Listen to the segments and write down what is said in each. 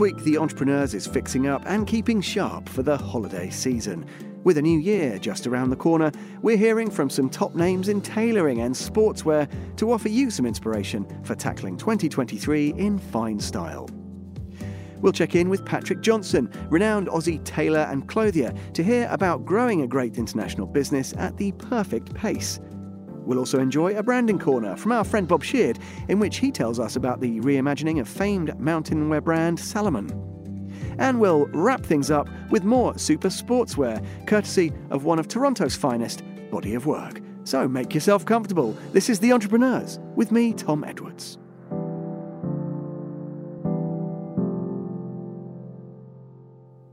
week, The Entrepreneurs is fixing up and keeping sharp for the holiday season. With a new year just around the corner, we're hearing from some top names in tailoring and sportswear to offer you some inspiration for tackling 2023 in fine style. We'll check in with Patrick Johnson, renowned Aussie tailor and clothier, to hear about growing a great international business at the perfect pace. We'll also enjoy a branding corner from our friend Bob Sheard, in which he tells us about the reimagining of famed mountain wear brand Salomon. And we'll wrap things up with more super sportswear, courtesy of one of Toronto's finest, Body of Work. So make yourself comfortable. This is The Entrepreneurs with me, Tom Edwards.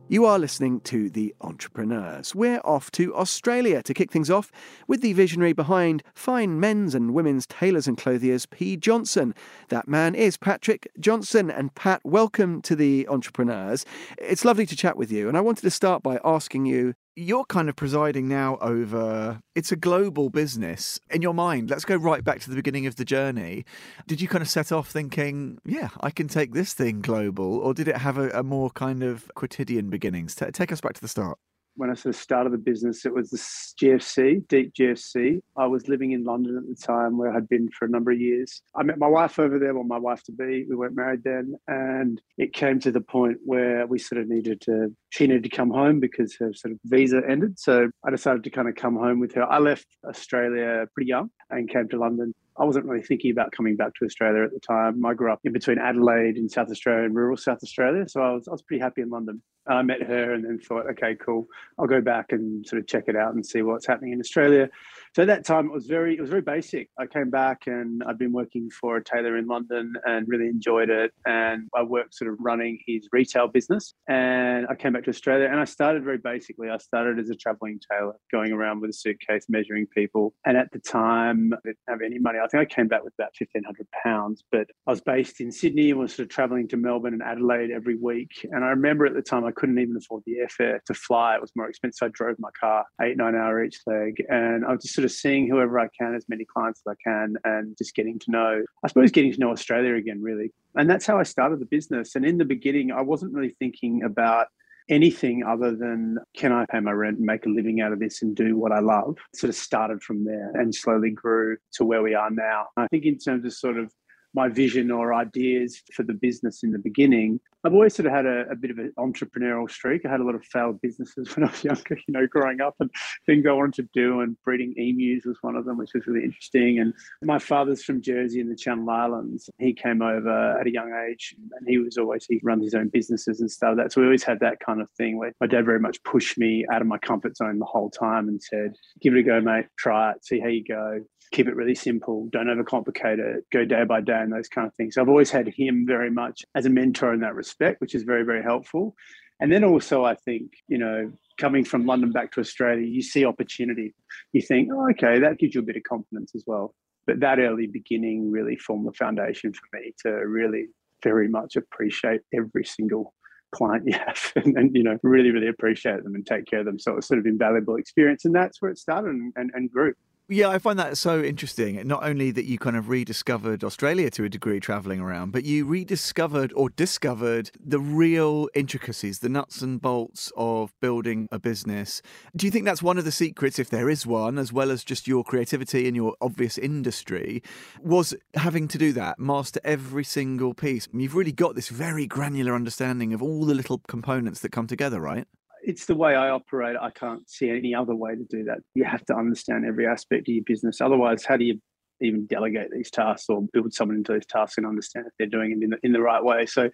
You are listening to The Entrepreneurs. We're off to Australia to kick things off with the visionary behind fine men's and women's tailors and clothiers, P. Johnson. That man is Patrick Johnson. And Pat, welcome to The Entrepreneurs. It's lovely to chat with you. And I wanted to start by asking you you're kind of presiding now over it's a global business. In your mind let's go right back to the beginning of the journey. Did you kind of set off thinking yeah i can take this thing global or did it have a, a more kind of quotidian beginnings? T- take us back to the start when I sort of started the business, it was the GFC, deep GFC. I was living in London at the time where I had been for a number of years. I met my wife over there, well, my wife to be. We weren't married then. And it came to the point where we sort of needed to, she needed to come home because her sort of visa ended. So I decided to kind of come home with her. I left Australia pretty young and came to London I wasn't really thinking about coming back to Australia at the time. I grew up in between Adelaide in South Australia and rural South Australia. So I was, I was pretty happy in London. I met her and then thought, okay, cool. I'll go back and sort of check it out and see what's happening in Australia. So at that time, it was very it was very basic. I came back and I'd been working for a tailor in London and really enjoyed it. And I worked sort of running his retail business. And I came back to Australia and I started very basically. I started as a traveling tailor, going around with a suitcase, measuring people. And at the time, I didn't have any money. I think I came back with about fifteen hundred pounds. But I was based in Sydney and was sort of traveling to Melbourne and Adelaide every week. And I remember at the time I couldn't even afford the airfare to fly. It was more expensive. I drove my car eight nine hour each leg, and I was just sort of seeing whoever I can, as many clients as I can, and just getting to know, I suppose, getting to know Australia again, really. And that's how I started the business. And in the beginning, I wasn't really thinking about anything other than can I pay my rent and make a living out of this and do what I love. Sort of started from there and slowly grew to where we are now. I think in terms of sort of my vision or ideas for the business in the beginning. I've always sort of had a, a, bit of an entrepreneurial streak. I had a lot of failed businesses when I was younger, you know, growing up and things I wanted to do. And breeding emus was one of them, which was really interesting. And my father's from Jersey in the Channel Islands. He came over at a young age and he was always, he runs his own businesses and stuff. like That so we always had that kind of thing where my dad very much pushed me out of my comfort zone the whole time and said, give it a go, mate, try it, see how you go keep it really simple, don't overcomplicate it, go day by day, and those kind of things. So I've always had him very much as a mentor in that respect, which is very, very helpful. And then also, I think, you know, coming from London back to Australia, you see opportunity. You think, oh, okay, that gives you a bit of confidence as well. But that early beginning really formed the foundation for me to really very much appreciate every single client you have and, and, you know really really appreciate them and take care of them so it's sort of invaluable experience and that's where it started and, and, and grew yeah, I find that so interesting. Not only that you kind of rediscovered Australia to a degree traveling around, but you rediscovered or discovered the real intricacies, the nuts and bolts of building a business. Do you think that's one of the secrets, if there is one, as well as just your creativity and your obvious industry, was having to do that, master every single piece? You've really got this very granular understanding of all the little components that come together, right? It's the way I operate. I can't see any other way to do that. You have to understand every aspect of your business. Otherwise, how do you even delegate these tasks or build someone into those tasks and understand if they're doing it in the, in the right way? So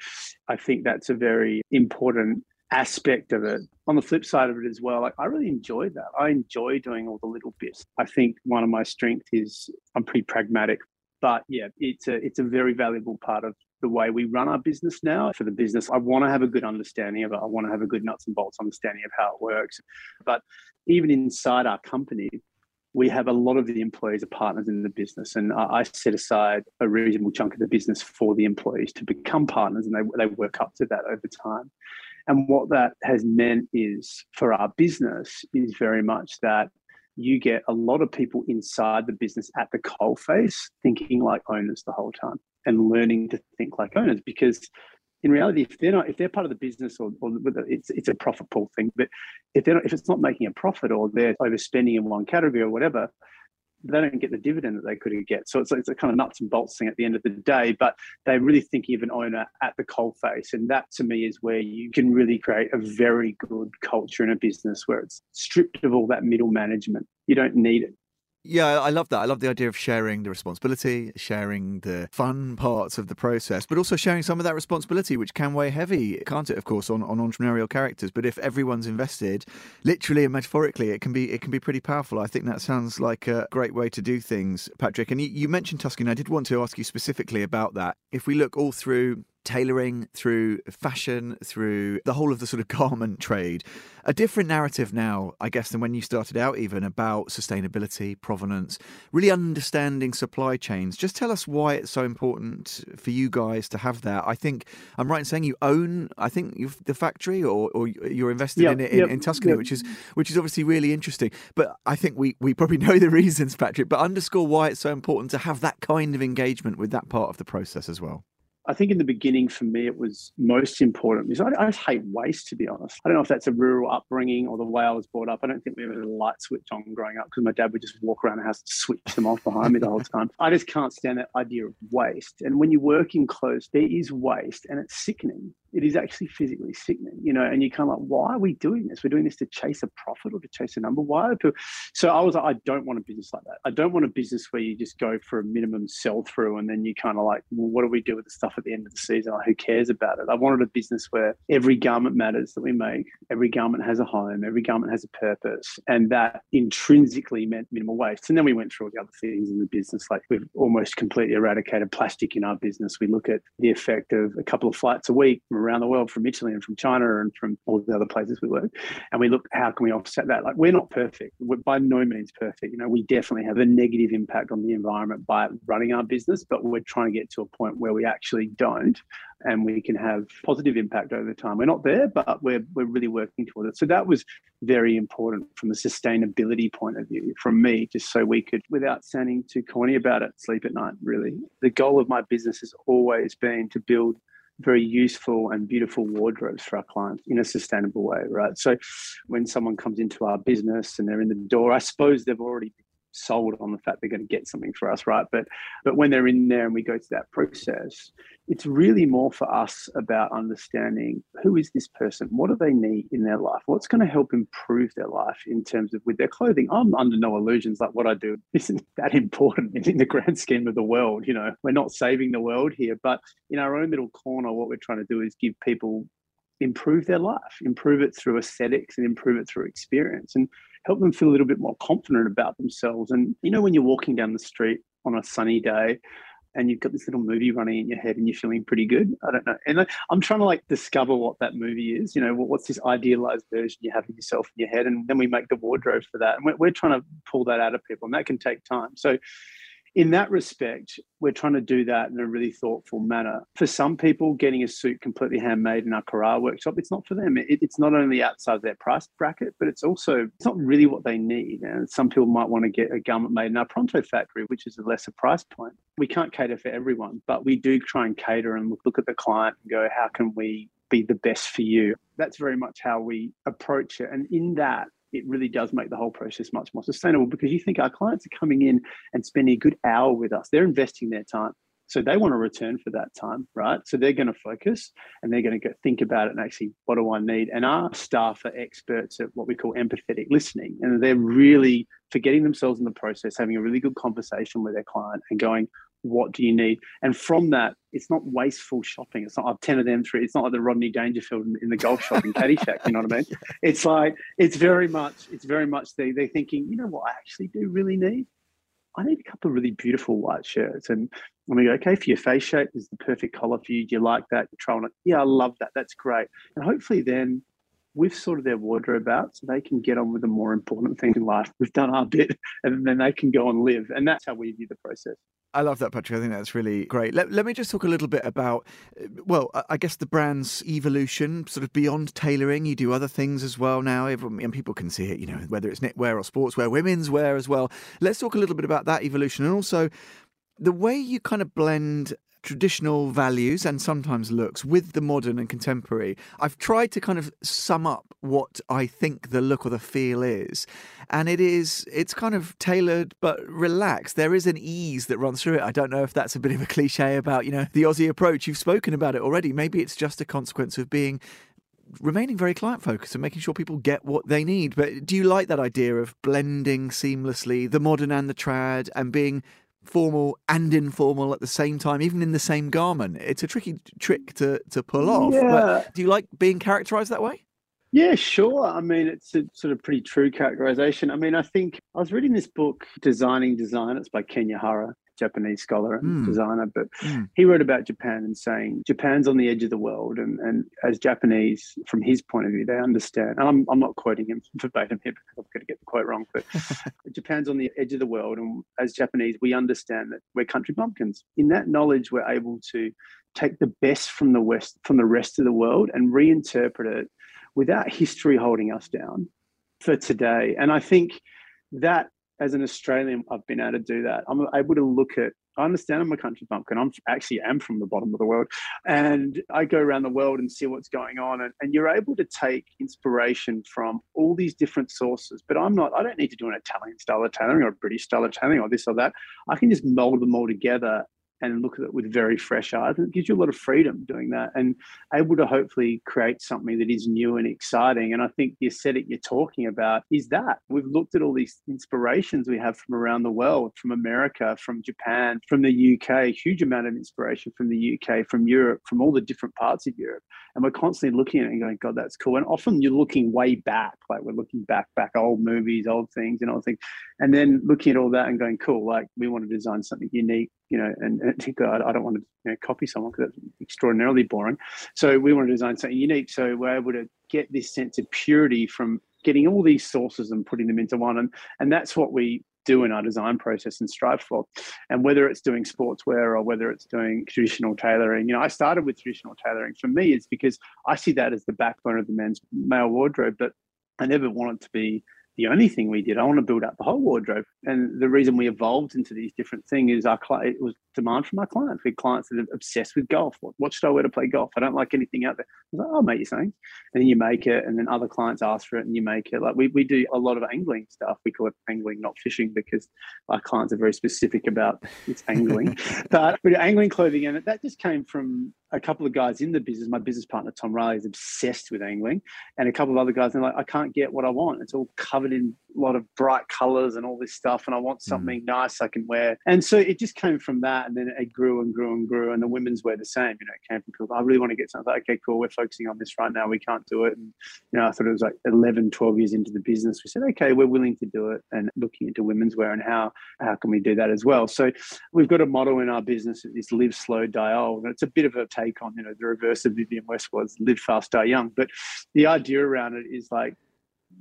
I think that's a very important aspect of it. On the flip side of it as well, like I really enjoy that. I enjoy doing all the little bits. I think one of my strengths is I'm pretty pragmatic. But yeah, it's a it's a very valuable part of the way we run our business now for the business. I want to have a good understanding of it. I want to have a good nuts and bolts understanding of how it works. But even inside our company, we have a lot of the employees are partners in the business, and I set aside a reasonable chunk of the business for the employees to become partners, and they, they work up to that over time. And what that has meant is for our business is very much that you get a lot of people inside the business at the coal face thinking like owners the whole time and learning to think like owners because in reality, if they're not, if they're part of the business or, or it's it's a profit pool thing, but if they're not, if it's not making a profit or they're overspending in one category or whatever, they don't get the dividend that they could get. So it's, it's a kind of nuts and bolts thing at the end of the day, but they're really thinking of an owner at the coal face. And that to me is where you can really create a very good culture in a business where it's stripped of all that middle management. You don't need it. Yeah, I love that. I love the idea of sharing the responsibility, sharing the fun parts of the process, but also sharing some of that responsibility, which can weigh heavy, can't it? Of course, on, on entrepreneurial characters. But if everyone's invested, literally and metaphorically, it can be it can be pretty powerful. I think that sounds like a great way to do things, Patrick. And you, you mentioned Tuscany. I did want to ask you specifically about that. If we look all through tailoring, through fashion, through the whole of the sort of garment trade. A different narrative now, I guess, than when you started out, even about sustainability, provenance, really understanding supply chains. Just tell us why it's so important for you guys to have that. I think I'm right in saying you own, I think, the factory, or, or you're invested yep, in it in, yep, in Tuscany, yep. which is which is obviously really interesting. But I think we we probably know the reasons, Patrick. But underscore why it's so important to have that kind of engagement with that part of the process as well. I think in the beginning for me it was most important because I, I, just hate waste to be honest. I don't know if that's a rural upbringing or the way I was brought up. I don't think we ever had a light switch on growing up because my dad would just walk around the house to switch them off behind me the whole time. I just can't stand that idea of waste. And when you work in close, there is waste and it's sickening it is actually physically sickening, you know, and you kind of like, why are we doing this? We're doing this to chase a profit or to chase a number. Why? So I was like, I don't want a business like that. I don't want a business where you just go for a minimum sell through and then you kind of like, well, what do we do with the stuff at the end of the season? Like, who cares about it? I wanted a business where every garment matters that we make. Every garment has a home. Every garment has a purpose. And that intrinsically meant minimal waste. And then we went through all the other things in the business. Like we've almost completely eradicated plastic in our business. We look at the effect of a couple of flights a week around the world from Italy and from China and from all the other places we work. And we look, how can we offset that? Like, we're not perfect. We're by no means perfect. You know, we definitely have a negative impact on the environment by running our business, but we're trying to get to a point where we actually don't and we can have positive impact over time. We're not there, but we're, we're really working toward it. So that was very important from a sustainability point of view from me, just so we could, without sounding too corny about it, sleep at night, really. The goal of my business has always been to build very useful and beautiful wardrobes for our clients in a sustainable way, right? So when someone comes into our business and they're in the door, I suppose they've already sold on the fact they're going to get something for us, right? But but when they're in there and we go through that process, it's really more for us about understanding who is this person, what do they need in their life, what's going to help improve their life in terms of with their clothing. I'm under no illusions like what I do isn't that important in the grand scheme of the world. You know, we're not saving the world here, but in our own little corner, what we're trying to do is give people improve their life, improve it through aesthetics and improve it through experience. And help them feel a little bit more confident about themselves. And you know, when you're walking down the street on a sunny day and you've got this little movie running in your head and you're feeling pretty good. I don't know. And I'm trying to like discover what that movie is. You know, what's this idealized version you have of yourself in your head? And then we make the wardrobe for that. And we're, we're trying to pull that out of people and that can take time. So in that respect, we're trying to do that in a really thoughtful manner. For some people, getting a suit completely handmade in our Carrara workshop, it's not for them. It, it's not only outside their price bracket, but it's also it's not really what they need. And some people might want to get a garment made in our Pronto factory, which is a lesser price point. We can't cater for everyone, but we do try and cater and look at the client and go, how can we be the best for you? That's very much how we approach it. And in that, it really does make the whole process much more sustainable because you think our clients are coming in and spending a good hour with us. They're investing their time. So they want a return for that time, right? So they're going to focus and they're going to go think about it and actually, what do I need? And our staff are experts at what we call empathetic listening. And they're really forgetting themselves in the process, having a really good conversation with their client and going, what do you need? And from that, it's not wasteful shopping. It's not I've 10 of them three. It's not like the Rodney Dangerfield in, in the golf shop in Caddyshack. You know what I mean? It's like, it's very much, it's very much they, they're thinking, you know what I actually do really need? I need a couple of really beautiful white shirts. And when we go, okay, for your face shape, is the perfect collar for you. Do you like that? You're trying it. Yeah, I love that. That's great. And hopefully then we've sorted their wardrobe out so they can get on with the more important things in life. We've done our bit and then they can go and live. And that's how we view the process. I love that, Patrick. I think that's really great. Let, let me just talk a little bit about, uh, well, I guess the brand's evolution, sort of beyond tailoring. You do other things as well now, and people can see it, you know, whether it's knitwear or sportswear, women's wear as well. Let's talk a little bit about that evolution and also the way you kind of blend traditional values and sometimes looks with the modern and contemporary. I've tried to kind of sum up what I think the look or the feel is. And it is, it's kind of tailored but relaxed. There is an ease that runs through it. I don't know if that's a bit of a cliche about, you know, the Aussie approach. You've spoken about it already. Maybe it's just a consequence of being remaining very client focused and making sure people get what they need. But do you like that idea of blending seamlessly the modern and the trad and being formal and informal at the same time, even in the same garment? It's a tricky trick to, to pull off. Yeah. But do you like being characterized that way? Yeah, sure. I mean, it's a sort of pretty true characterization. I mean, I think I was reading this book, Designing Design. It's by Kenya Hara. Japanese scholar and mm. designer, but mm. he wrote about Japan and saying Japan's on the edge of the world. And, and as Japanese, from his point of view, they understand. And I'm, I'm not quoting him verbatim here because I'm going to get the quote wrong, but Japan's on the edge of the world. And as Japanese, we understand that we're country bumpkins. In that knowledge, we're able to take the best from the West, from the rest of the world and reinterpret it without history holding us down for today. And I think that as an Australian, I've been able to do that. I'm able to look at. I understand I'm a country bumpkin. I'm actually am from the bottom of the world, and I go around the world and see what's going on. And, and you're able to take inspiration from all these different sources. But I'm not. I don't need to do an Italian style of tailoring or a British style of tailoring or this or that. I can just mold them all together and look at it with very fresh eyes. And it gives you a lot of freedom doing that and able to hopefully create something that is new and exciting. And I think the aesthetic you're talking about is that. We've looked at all these inspirations we have from around the world, from America, from Japan, from the UK, huge amount of inspiration from the UK, from Europe, from all the different parts of Europe. And we're constantly looking at it and going, God, that's cool. And often you're looking way back, like we're looking back, back old movies, old things, and old things. And then looking at all that and going, cool, like we want to design something unique you know, and, and I, I don't want to you know, copy someone because that's extraordinarily boring. So we want to design something unique. So we're able to get this sense of purity from getting all these sources and putting them into one. And, and that's what we do in our design process and strive for. And whether it's doing sportswear or whether it's doing traditional tailoring, you know, I started with traditional tailoring. For me, it's because I see that as the backbone of the men's male wardrobe, but I never wanted to be the only thing we did. I want to build up the whole wardrobe. And the reason we evolved into these different things is our it was demand from my clients. We had clients that are obsessed with golf. What, what should I wear to play golf? I don't like anything out there. I was like, oh, I'll make you something. And then you make it, and then other clients ask for it, and you make it. Like we, we do a lot of angling stuff. We call it angling, not fishing, because our clients are very specific about it's angling. but we do angling clothing, and that just came from a couple of guys in the business. My business partner Tom Riley is obsessed with angling, and a couple of other guys. And like, I can't get what I want. It's all covered in a lot of bright colors and all this stuff, and I want hmm. something mm. nice I can wear. And so it just came from that, and then it grew and grew and grew. And the women's wear the same. You know, it came from people. I really want to get something. Like, okay, cool. We're focusing on this right now. We can't do it. And you know, I thought it was like 11, 12 years into the business. We said, okay, we're willing to do it, and looking into women's wear and how how can we do that as well. So we've got a model in our business. It's live slow, die old. And it's a bit of a take on you know the reverse of Vivienne Westwood's live fast, die young. But the idea around it is like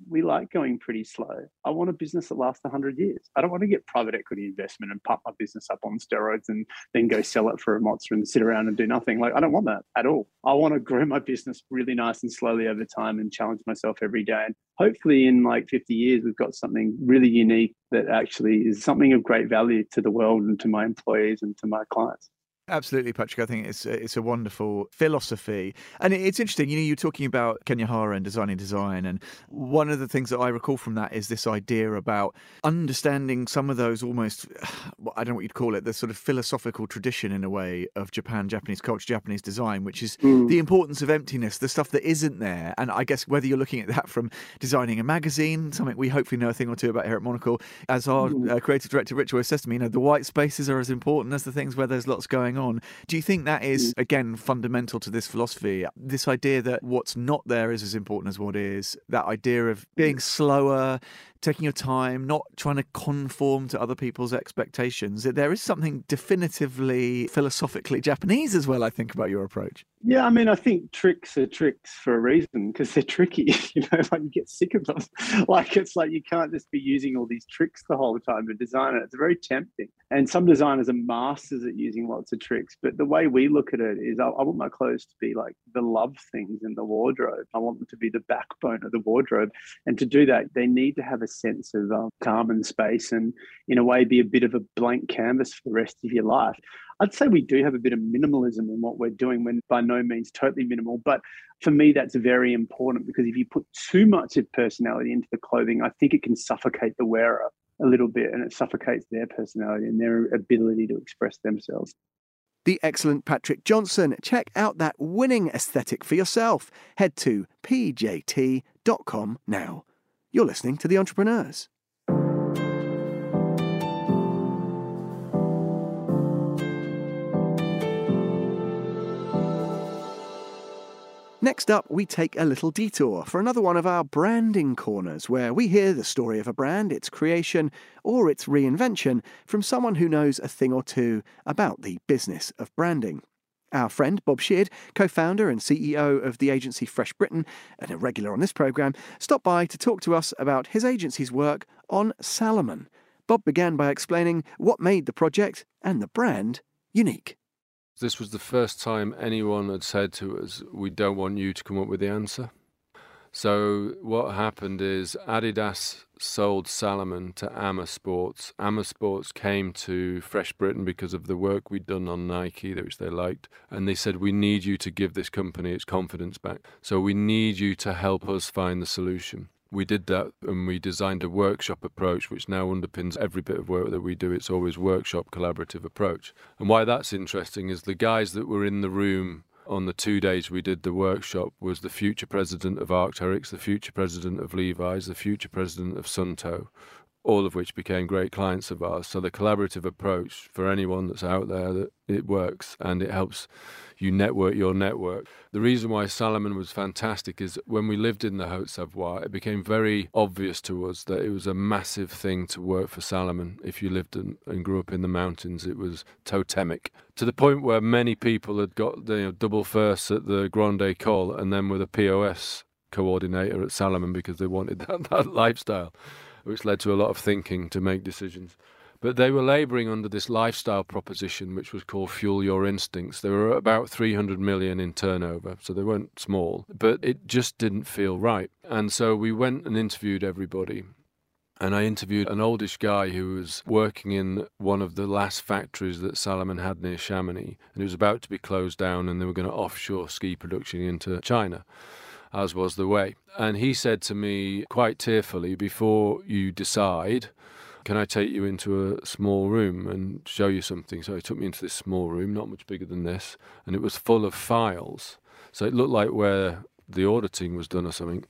we like going pretty slow. I want a business that lasts 100 years. I don't want to get private equity investment and pump my business up on steroids and then go sell it for a monster and sit around and do nothing. Like, I don't want that at all. I want to grow my business really nice and slowly over time and challenge myself every day. And hopefully, in like 50 years, we've got something really unique that actually is something of great value to the world and to my employees and to my clients. Absolutely, Patrick. I think it's it's a wonderful philosophy, and it's interesting. You know, you're talking about Kenya Hara and designing design, and one of the things that I recall from that is this idea about understanding some of those almost I don't know what you'd call it, the sort of philosophical tradition in a way of Japan, Japanese culture, Japanese design, which is mm. the importance of emptiness, the stuff that isn't there. And I guess whether you're looking at that from designing a magazine, something we hopefully know a thing or two about here at Monocle, as our mm. uh, creative director Rich always says to me, you know, the white spaces are as important as the things where there's lots going going on. Do you think that is, mm. again, fundamental to this philosophy? This idea that what's not there is as important as what is, that idea of being slower, taking your time, not trying to conform to other people's expectations. There is something definitively philosophically Japanese as well, I think, about your approach. Yeah, I mean, I think tricks are tricks for a reason because they're tricky. You know, like you get sick of them. like it's like you can't just be using all these tricks the whole time to design it. It's very tempting. And some designers are masters at using lots of tricks. But the way we look at it is, I, I want my clothes to be like the love things in the wardrobe. I want them to be the backbone of the wardrobe. And to do that, they need to have a sense of um, calm and space and, in a way, be a bit of a blank canvas for the rest of your life. I'd say we do have a bit of minimalism in what we're doing when by no means totally minimal. But for me, that's very important because if you put too much of personality into the clothing, I think it can suffocate the wearer a little bit and it suffocates their personality and their ability to express themselves. The excellent Patrick Johnson. Check out that winning aesthetic for yourself. Head to pjt.com now. You're listening to The Entrepreneurs. Next up, we take a little detour for another one of our branding corners where we hear the story of a brand, its creation, or its reinvention from someone who knows a thing or two about the business of branding. Our friend Bob Sheard, co founder and CEO of the agency Fresh Britain, and a regular on this programme, stopped by to talk to us about his agency's work on Salomon. Bob began by explaining what made the project and the brand unique. This was the first time anyone had said to us, We don't want you to come up with the answer. So, what happened is Adidas sold Salomon to Amer Sports. Sports came to Fresh Britain because of the work we'd done on Nike, which they liked. And they said, We need you to give this company its confidence back. So, we need you to help us find the solution we did that and we designed a workshop approach which now underpins every bit of work that we do it's always workshop collaborative approach and why that's interesting is the guys that were in the room on the two days we did the workshop was the future president of Arc'teryx, the future president of Levi's, the future president of Suunto, all of which became great clients of ours. So the collaborative approach for anyone that's out there that it works and it helps you network your network. The reason why Salomon was fantastic is when we lived in the Haute Savoie, it became very obvious to us that it was a massive thing to work for Salomon. If you lived in, and grew up in the mountains, it was totemic to the point where many people had got the you know, double first at the Grande École and then with a POS coordinator at Salomon because they wanted that, that lifestyle which led to a lot of thinking to make decisions. But they were labouring under this lifestyle proposition, which was called Fuel Your Instincts. They were about 300 million in turnover, so they weren't small, but it just didn't feel right. And so we went and interviewed everybody. And I interviewed an oldish guy who was working in one of the last factories that Salomon had near Chamonix. And it was about to be closed down, and they were going to offshore ski production into China as was the way. And he said to me quite tearfully, before you decide, can I take you into a small room and show you something? So he took me into this small room, not much bigger than this, and it was full of files. So it looked like where the auditing was done or something.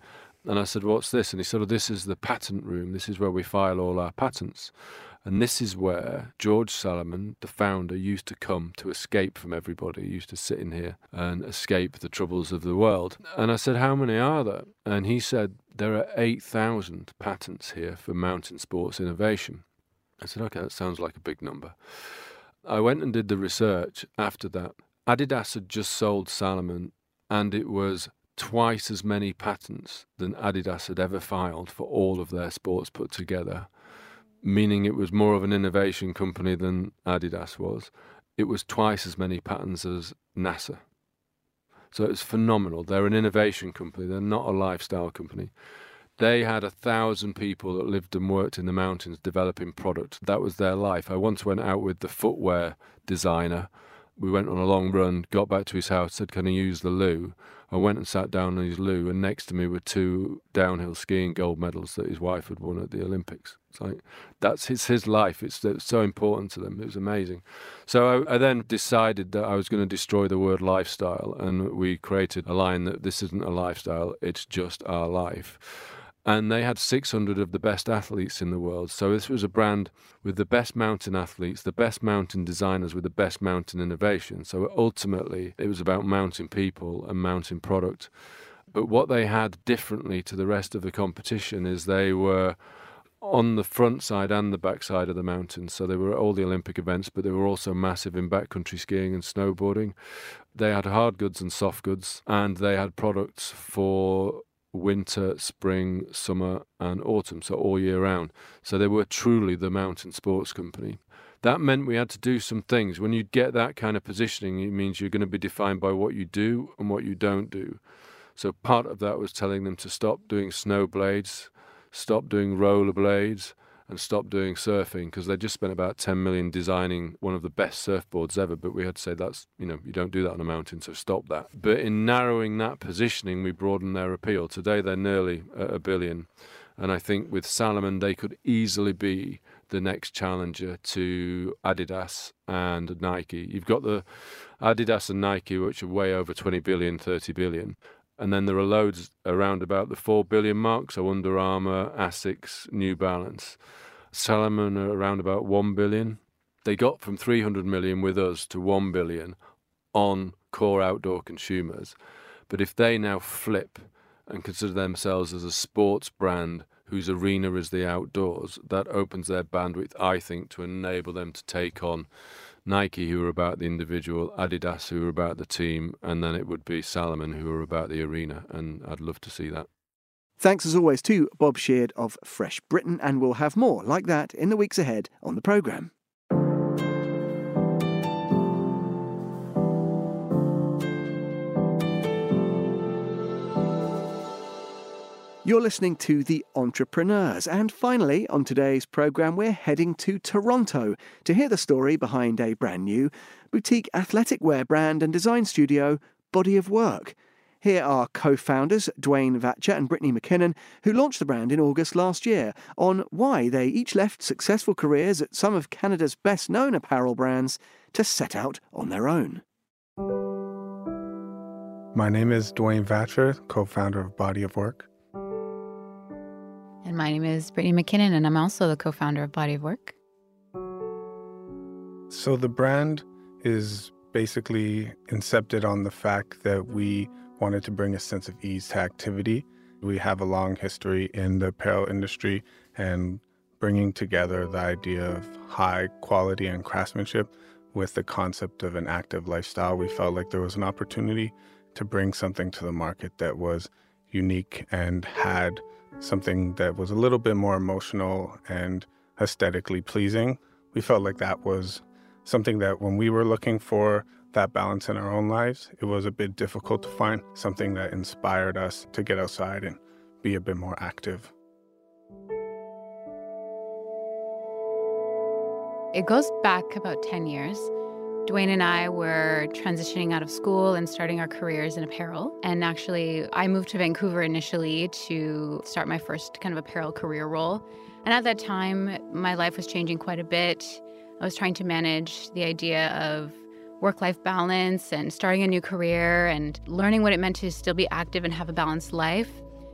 And I said, What's this? And he said, oh, This is the patent room. This is where we file all our patents. And this is where George Salomon, the founder, used to come to escape from everybody. He used to sit in here and escape the troubles of the world. And I said, How many are there? And he said, There are 8,000 patents here for mountain sports innovation. I said, Okay, that sounds like a big number. I went and did the research after that. Adidas had just sold Salomon, and it was twice as many patents than Adidas had ever filed for all of their sports put together meaning it was more of an innovation company than Adidas was. It was twice as many patents as NASA. So it's phenomenal. They're an innovation company, they're not a lifestyle company. They had a thousand people that lived and worked in the mountains developing product. That was their life. I once went out with the footwear designer. We went on a long run, got back to his house, said, Can I use the loo? I went and sat down in his loo, and next to me were two downhill skiing gold medals that his wife had won at the Olympics. It's like that's his his life. It's, it's so important to them. It was amazing. So I, I then decided that I was going to destroy the word lifestyle, and we created a line that this isn't a lifestyle; it's just our life and they had 600 of the best athletes in the world. So this was a brand with the best mountain athletes, the best mountain designers with the best mountain innovation. So ultimately, it was about mountain people and mountain product. But what they had differently to the rest of the competition is they were on the front side and the back side of the mountain. So they were at all the Olympic events, but they were also massive in backcountry skiing and snowboarding. They had hard goods and soft goods, and they had products for winter, spring, summer, and autumn, so all year round. So they were truly the mountain sports company. That meant we had to do some things. When you get that kind of positioning, it means you're going to be defined by what you do and what you don't do. So part of that was telling them to stop doing snow blades, stop doing roller rollerblades and stop doing surfing because they just spent about 10 million designing one of the best surfboards ever but we had to say that's you know you don't do that on a mountain so stop that. But in narrowing that positioning we broadened their appeal. Today they're nearly a billion and i think with salomon they could easily be the next challenger to adidas and nike. You've got the adidas and nike which are way over 20 billion 30 billion and then there are loads around about the 4 billion mark, so Under Armour, Asics, New Balance. Salomon are around about 1 billion. They got from 300 million with us to 1 billion on core outdoor consumers. But if they now flip and consider themselves as a sports brand whose arena is the outdoors, that opens their bandwidth, I think, to enable them to take on Nike, who are about the individual, Adidas, who are about the team, and then it would be Salomon, who are about the arena. And I'd love to see that. Thanks as always to Bob Sheard of Fresh Britain, and we'll have more like that in the weeks ahead on the programme. You're listening to The Entrepreneurs. And finally, on today's programme, we're heading to Toronto to hear the story behind a brand new boutique athletic wear brand and design studio, Body of Work. Here are co founders Dwayne Vatcher and Brittany McKinnon, who launched the brand in August last year, on why they each left successful careers at some of Canada's best known apparel brands to set out on their own. My name is Dwayne Vatcher, co founder of Body of Work. And my name is Brittany McKinnon, and I'm also the co founder of Body of Work. So the brand is basically incepted on the fact that we wanted to bring a sense of ease to activity. We have a long history in the apparel industry and bringing together the idea of high quality and craftsmanship with the concept of an active lifestyle. We felt like there was an opportunity to bring something to the market that was unique and had something that was a little bit more emotional and aesthetically pleasing. We felt like that was something that when we were looking for that balance in our own lives, it was a bit difficult to find something that inspired us to get outside and be a bit more active. It goes back about 10 years. Dwayne and I were transitioning out of school and starting our careers in apparel. And actually, I moved to Vancouver initially to start my first kind of apparel career role. And at that time, my life was changing quite a bit. I was trying to manage the idea of work life balance and starting a new career and learning what it meant to still be active and have a balanced life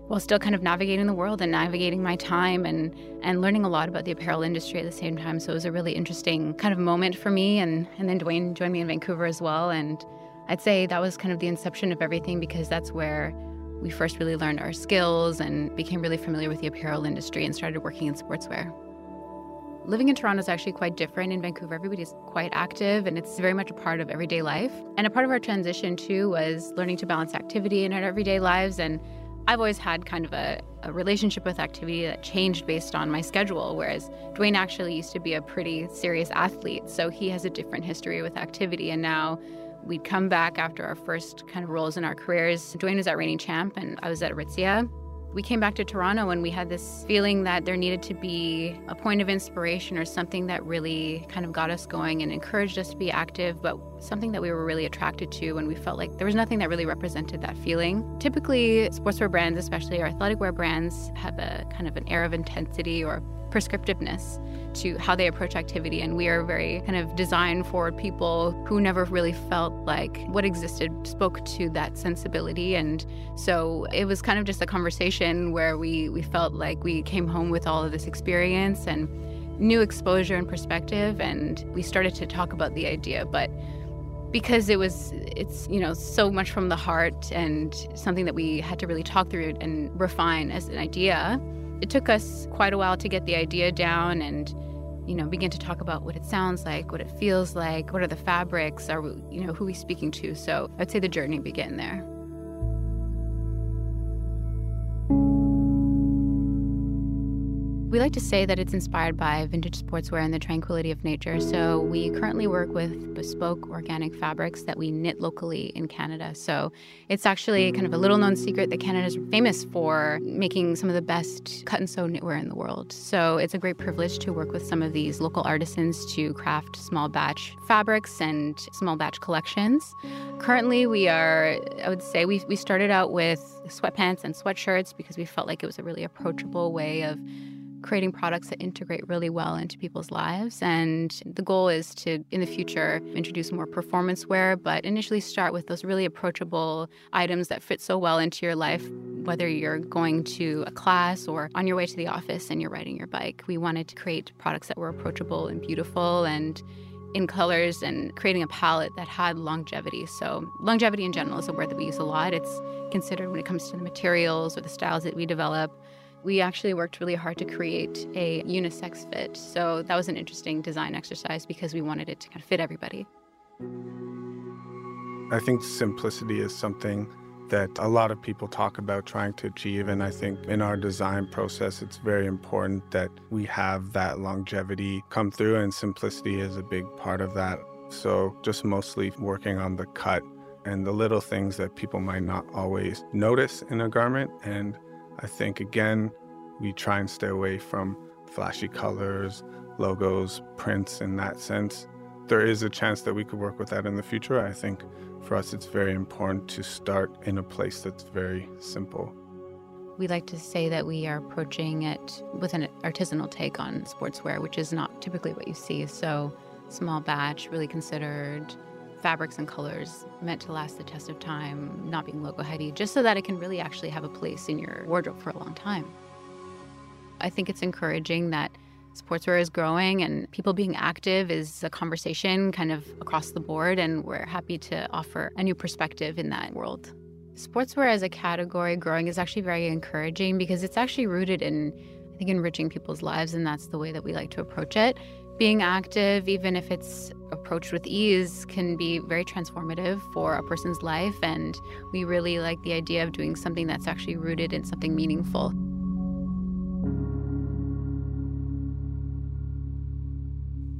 while still kind of navigating the world and navigating my time and and learning a lot about the apparel industry at the same time. So it was a really interesting kind of moment for me and and then Dwayne joined me in Vancouver as well and I'd say that was kind of the inception of everything because that's where we first really learned our skills and became really familiar with the apparel industry and started working in sportswear. Living in Toronto is actually quite different. In Vancouver, everybody's quite active and it's very much a part of everyday life. And a part of our transition, too, was learning to balance activity in our everyday lives and I've always had kind of a, a, relationship with activity that changed based on my schedule, whereas Dwayne actually used to be a pretty serious athlete. So he has a different history with activity. And now we'd come back after our first kind of roles in our careers. Dwayne was at Reigning Champ, and I was at Aritzia we came back to Toronto and we had this feeling that there needed to be a point of inspiration or something that really kind of got us going and encouraged us to be active, but something that we were really attracted to and we felt like there was nothing that really represented that feeling. Typically, sportswear brands, especially our athletic wear brands, have a kind of an air of intensity or prescriptiveness to how they approach activity. And we are very kind of design forward people who never really felt like what existed spoke to that sensibility. And so it was kind of just a conversation where we, we felt like we came home with all of this experience and new exposure and perspective. And we started to talk about the idea. But because it was it's you know so much from the heart and something that we had to really talk through and refine as an idea. It took us quite a while to get the idea down and you know begin to talk about what it sounds like what it feels like what are the fabrics are you know who we speaking to. So i'd say the journey began there We like to say that it's inspired by vintage sportswear and the tranquility of nature. So we currently work with bespoke organic fabrics that we knit locally in Canada. So it's actually kind of a little known secret that Canada is famous for making some of the best cut and sew knitwear in the world. So it's a great privilege to work with some of these local artisans to craft small batch fabrics and small batch collections. Currently, we are, I would say, we, we started out with sweatpants and sweatshirts because we felt like it was a really approachable way of creating products that integrate really well into people's lives. And the goal is to, in the future, introduce more performance wear, but initially start with those really approachable items that fit so well into your life, whether you're going to a class or on your way to the office and you're riding your bike. We wanted to create products that were approachable and beautiful and in colors and creating a palette that had longevity. So, longevity in general is a word that we use a lot. It's considered when it comes to the materials or the styles that we develop we actually worked really hard to create a unisex fit. So that was an interesting design exercise because we wanted it to kind of fit everybody. I think simplicity is something that a lot of people talk about trying to achieve. And I think in our design process, it's very important that we have that longevity come through, and simplicity is a big part of that. So, just mostly working on the cut and the little things that people might not always notice in a garment. And I think, again, we try and stay away from flashy colors, logos, prints in that sense. There is a chance that we could work with that in the future. I think for us, it's very important to start in a place that's very simple. We like to say that we are approaching it with an artisanal take on sportswear, which is not typically what you see. So, small batch, really considered, fabrics and colors meant to last the test of time, not being logo heavy, just so that it can really actually have a place in your wardrobe for a long time. I think it's encouraging that sportswear is growing and people being active is a conversation kind of across the board, and we're happy to offer a new perspective in that world. Sportswear as a category growing is actually very encouraging because it's actually rooted in, I think, enriching people's lives, and that's the way that we like to approach it being active, even if it's approached with ease, can be very transformative for a person's life. And we really like the idea of doing something that's actually rooted in something meaningful.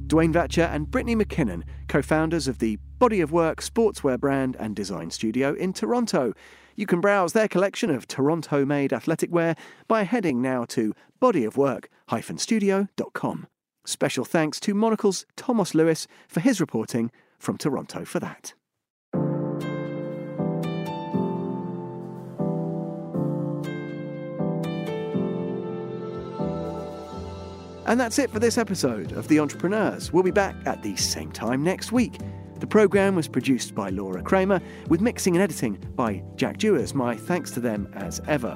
Dwayne Vatcher and Brittany McKinnon, co founders of the Body of Work sportswear brand and design studio in Toronto. You can browse their collection of Toronto made athletic wear by heading now to bodyofwork-studio.com. Special thanks to Monocle's Thomas Lewis for his reporting from Toronto for that. And that's it for this episode of The Entrepreneurs. We'll be back at the same time next week. The programme was produced by Laura Kramer, with mixing and editing by Jack Dewars. My thanks to them as ever.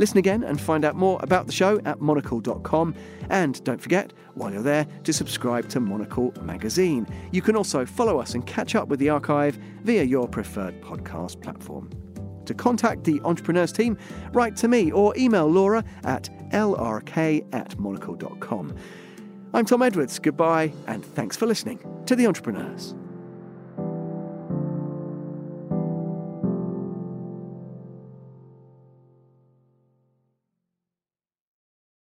Listen again and find out more about the show at monocle.com. And don't forget, while you're there, to subscribe to Monocle magazine. You can also follow us and catch up with the archive via your preferred podcast platform. To contact the Entrepreneurs team, write to me or email Laura at lrk at monocle.com. I'm Tom Edwards. Goodbye, and thanks for listening to The Entrepreneurs.